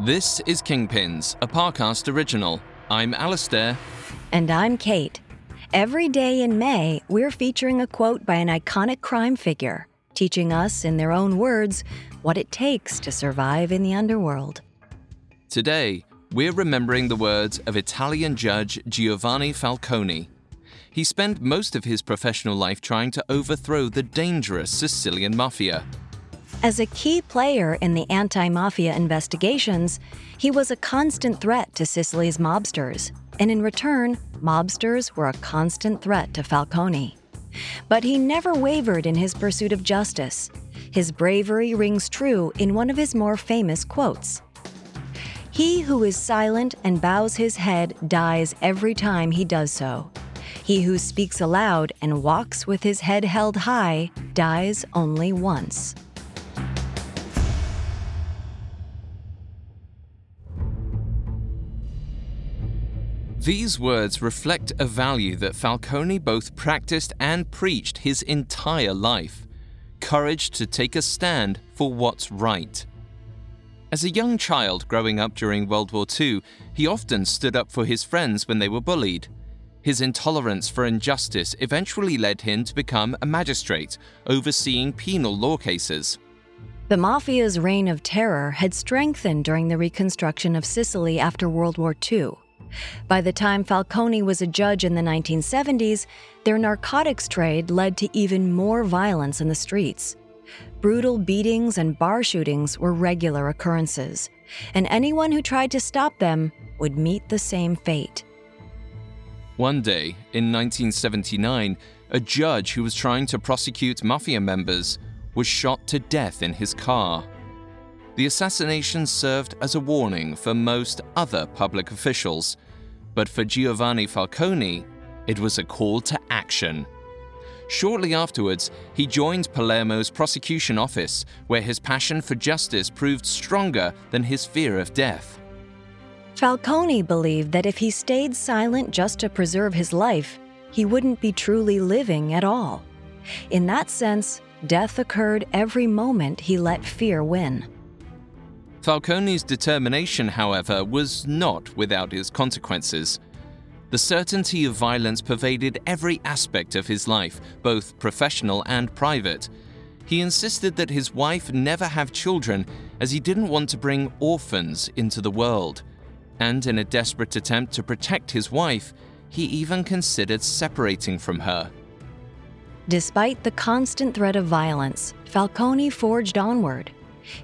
This is Kingpins, a Parcast original. I'm Alastair. And I'm Kate. Every day in May, we're featuring a quote by an iconic crime figure, teaching us, in their own words, what it takes to survive in the underworld. Today, we're remembering the words of Italian judge Giovanni Falcone. He spent most of his professional life trying to overthrow the dangerous Sicilian mafia. As a key player in the anti mafia investigations, he was a constant threat to Sicily's mobsters, and in return, mobsters were a constant threat to Falcone. But he never wavered in his pursuit of justice. His bravery rings true in one of his more famous quotes He who is silent and bows his head dies every time he does so. He who speaks aloud and walks with his head held high dies only once. These words reflect a value that Falcone both practiced and preached his entire life courage to take a stand for what's right. As a young child growing up during World War II, he often stood up for his friends when they were bullied. His intolerance for injustice eventually led him to become a magistrate, overseeing penal law cases. The Mafia's reign of terror had strengthened during the reconstruction of Sicily after World War II. By the time Falcone was a judge in the 1970s, their narcotics trade led to even more violence in the streets. Brutal beatings and bar shootings were regular occurrences, and anyone who tried to stop them would meet the same fate. One day, in 1979, a judge who was trying to prosecute mafia members was shot to death in his car. The assassination served as a warning for most other public officials, but for Giovanni Falcone, it was a call to action. Shortly afterwards, he joined Palermo's prosecution office, where his passion for justice proved stronger than his fear of death. Falcone believed that if he stayed silent just to preserve his life, he wouldn't be truly living at all. In that sense, death occurred every moment he let fear win. Falcone's determination, however, was not without its consequences. The certainty of violence pervaded every aspect of his life, both professional and private. He insisted that his wife never have children as he didn't want to bring orphans into the world and in a desperate attempt to protect his wife, he even considered separating from her. Despite the constant threat of violence, Falcone forged onward.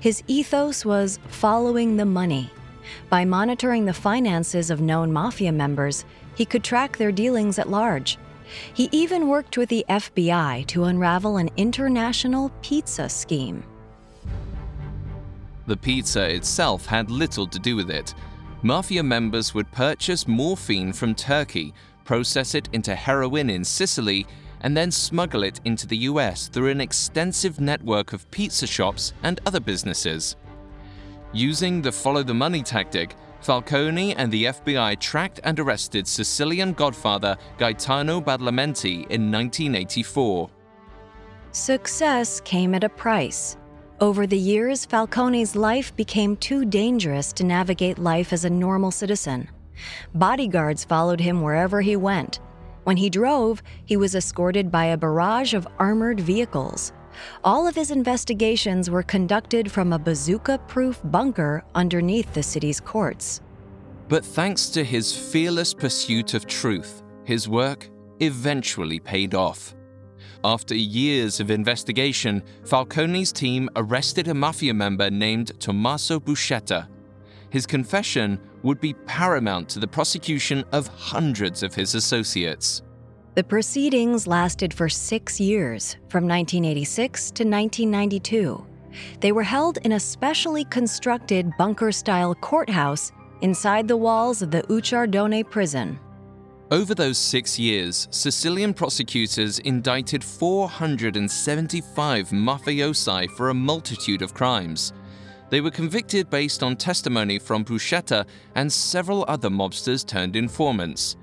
His ethos was following the money. By monitoring the finances of known mafia members, he could track their dealings at large. He even worked with the FBI to unravel an international pizza scheme. The pizza itself had little to do with it. Mafia members would purchase morphine from Turkey, process it into heroin in Sicily, and then smuggle it into the US through an extensive network of pizza shops and other businesses. Using the follow the money tactic, Falcone and the FBI tracked and arrested Sicilian godfather Gaetano Badalamenti in 1984. Success came at a price. Over the years, Falcone's life became too dangerous to navigate life as a normal citizen. Bodyguards followed him wherever he went. When he drove, he was escorted by a barrage of armored vehicles. All of his investigations were conducted from a bazooka proof bunker underneath the city's courts. But thanks to his fearless pursuit of truth, his work eventually paid off. After years of investigation, Falcone's team arrested a mafia member named Tommaso Buscetta. His confession would be paramount to the prosecution of hundreds of his associates. The proceedings lasted for six years, from 1986 to 1992. They were held in a specially constructed bunker style courthouse inside the walls of the Ucciardone prison. Over those six years, Sicilian prosecutors indicted 475 mafiosi for a multitude of crimes. They were convicted based on testimony from Buscetta and several other mobsters turned informants.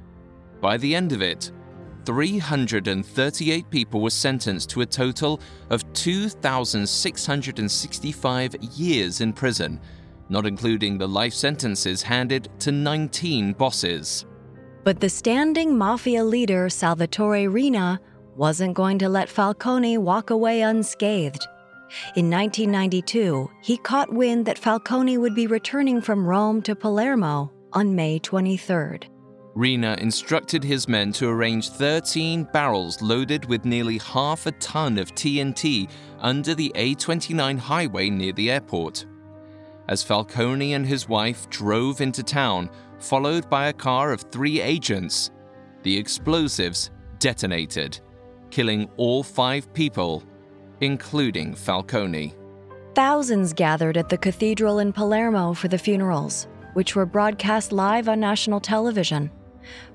By the end of it, 338 people were sentenced to a total of 2,665 years in prison, not including the life sentences handed to 19 bosses. But the standing mafia leader Salvatore Riina wasn't going to let Falcone walk away unscathed. In 1992, he caught wind that Falcone would be returning from Rome to Palermo on May 23rd. Riina instructed his men to arrange 13 barrels loaded with nearly half a ton of TNT under the A29 highway near the airport. As Falcone and his wife drove into town, followed by a car of three agents, the explosives detonated, killing all five people, including Falcone. Thousands gathered at the cathedral in Palermo for the funerals, which were broadcast live on national television.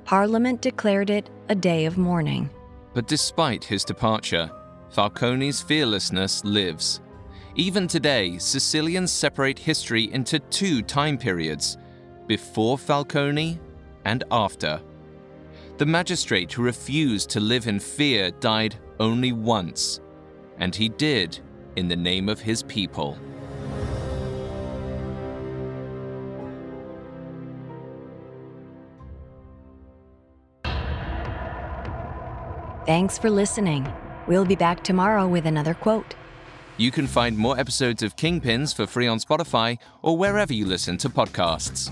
Parliament declared it a day of mourning. But despite his departure, Falcone's fearlessness lives. Even today, Sicilians separate history into two time periods before Falcone and after. The magistrate who refused to live in fear died only once, and he did in the name of his people. Thanks for listening. We'll be back tomorrow with another quote. You can find more episodes of Kingpins for free on Spotify or wherever you listen to podcasts.